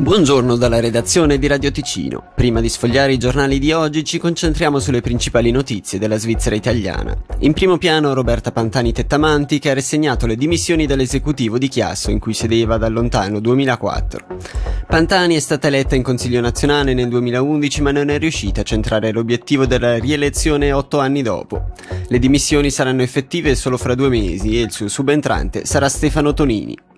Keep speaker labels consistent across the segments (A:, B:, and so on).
A: Buongiorno dalla redazione di Radio Ticino. Prima di sfogliare i giornali di oggi ci concentriamo sulle principali notizie della Svizzera italiana. In primo piano Roberta Pantani Tettamanti che ha rassegnato le dimissioni dall'esecutivo di Chiasso in cui sedeva dal lontano 2004. Pantani è stata eletta in Consiglio nazionale nel 2011 ma non è riuscita a centrare l'obiettivo della rielezione otto anni dopo. Le dimissioni saranno effettive solo fra due mesi e il suo subentrante sarà Stefano Tonini.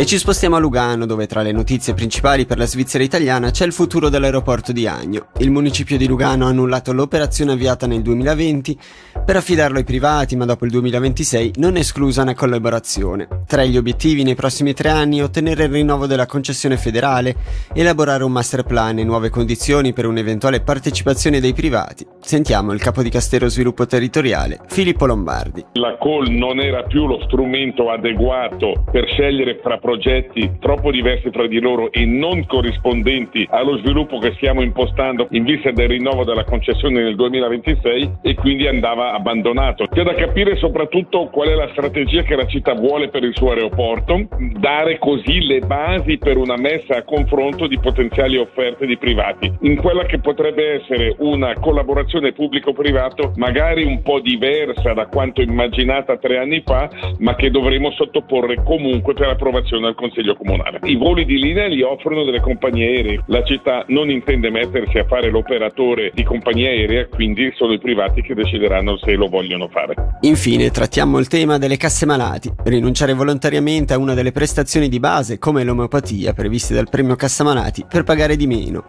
A: E ci spostiamo a Lugano, dove tra le notizie principali per la Svizzera italiana c'è il futuro dell'aeroporto di Agno. Il municipio di Lugano ha annullato l'operazione avviata nel 2020 per affidarlo ai privati, ma dopo il 2026 non è esclusa una collaborazione. Tra gli obiettivi nei prossimi tre anni ottenere il rinnovo della concessione federale, elaborare un master plan e nuove condizioni per un'eventuale partecipazione dei privati. Sentiamo il capo di Castero Sviluppo Territoriale, Filippo Lombardi.
B: La call non era più lo strumento adeguato per scegliere fra progetti troppo diversi tra di loro e non corrispondenti allo sviluppo che stiamo impostando in vista del rinnovo della concessione nel 2026 e quindi andava abbandonato. C'è da capire soprattutto qual è la strategia che la città vuole per il suo aeroporto, dare così le basi per una messa a confronto di potenziali offerte di privati, in quella che potrebbe essere una collaborazione pubblico-privato magari un po' diversa da quanto immaginata tre anni fa, ma che dovremo sottoporre comunque per approvazione approvazione al Consiglio Comunale. I voli di linea li offrono delle compagnie aeree. La città non intende mettersi a fare l'operatore di compagnia aerea, quindi sono i privati che decideranno se lo vogliono fare.
A: Infine, trattiamo il tema delle casse malati. Rinunciare volontariamente a una delle prestazioni di base, come l'omeopatia, previste dal premio Cassa Malati, per pagare di meno.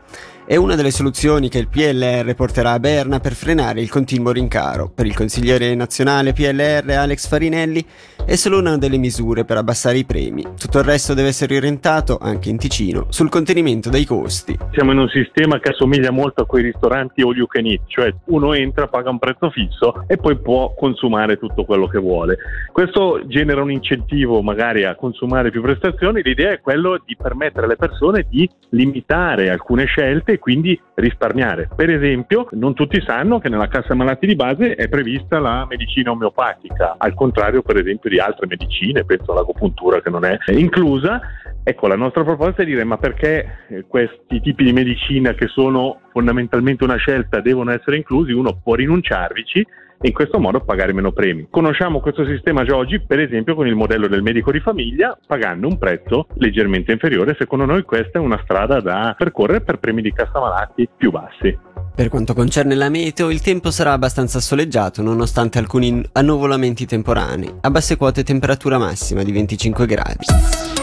A: È una delle soluzioni che il PLR porterà a Berna per frenare il continuo rincaro. Per il consigliere nazionale PLR Alex Farinelli è solo una delle misure per abbassare i premi. Tutto il resto deve essere orientato, anche in Ticino, sul contenimento dei costi.
C: Siamo in un sistema che assomiglia molto a quei ristoranti all you can eat, cioè uno entra, paga un prezzo fisso e poi può consumare tutto quello che vuole. Questo genera un incentivo magari a consumare più prestazioni, l'idea è quello di permettere alle persone di limitare alcune scelte quindi risparmiare. Per esempio, non tutti sanno che nella cassa malati di base è prevista la medicina omeopatica, al contrario per esempio di altre medicine, penso all'agopuntura che non è inclusa. Ecco, la nostra proposta è dire ma perché eh, questi tipi di medicina che sono fondamentalmente una scelta devono essere inclusi, uno può rinunciarvici e in questo modo pagare meno premi. Conosciamo questo sistema già oggi, per esempio, con il modello del medico di famiglia, pagando un prezzo leggermente inferiore. Secondo noi questa è una strada da percorrere per premi di cassa malati più bassi.
A: Per quanto concerne la meteo, il tempo sarà abbastanza soleggiato nonostante alcuni annuvolamenti temporanei, a basse quote temperatura massima di 25 gradi.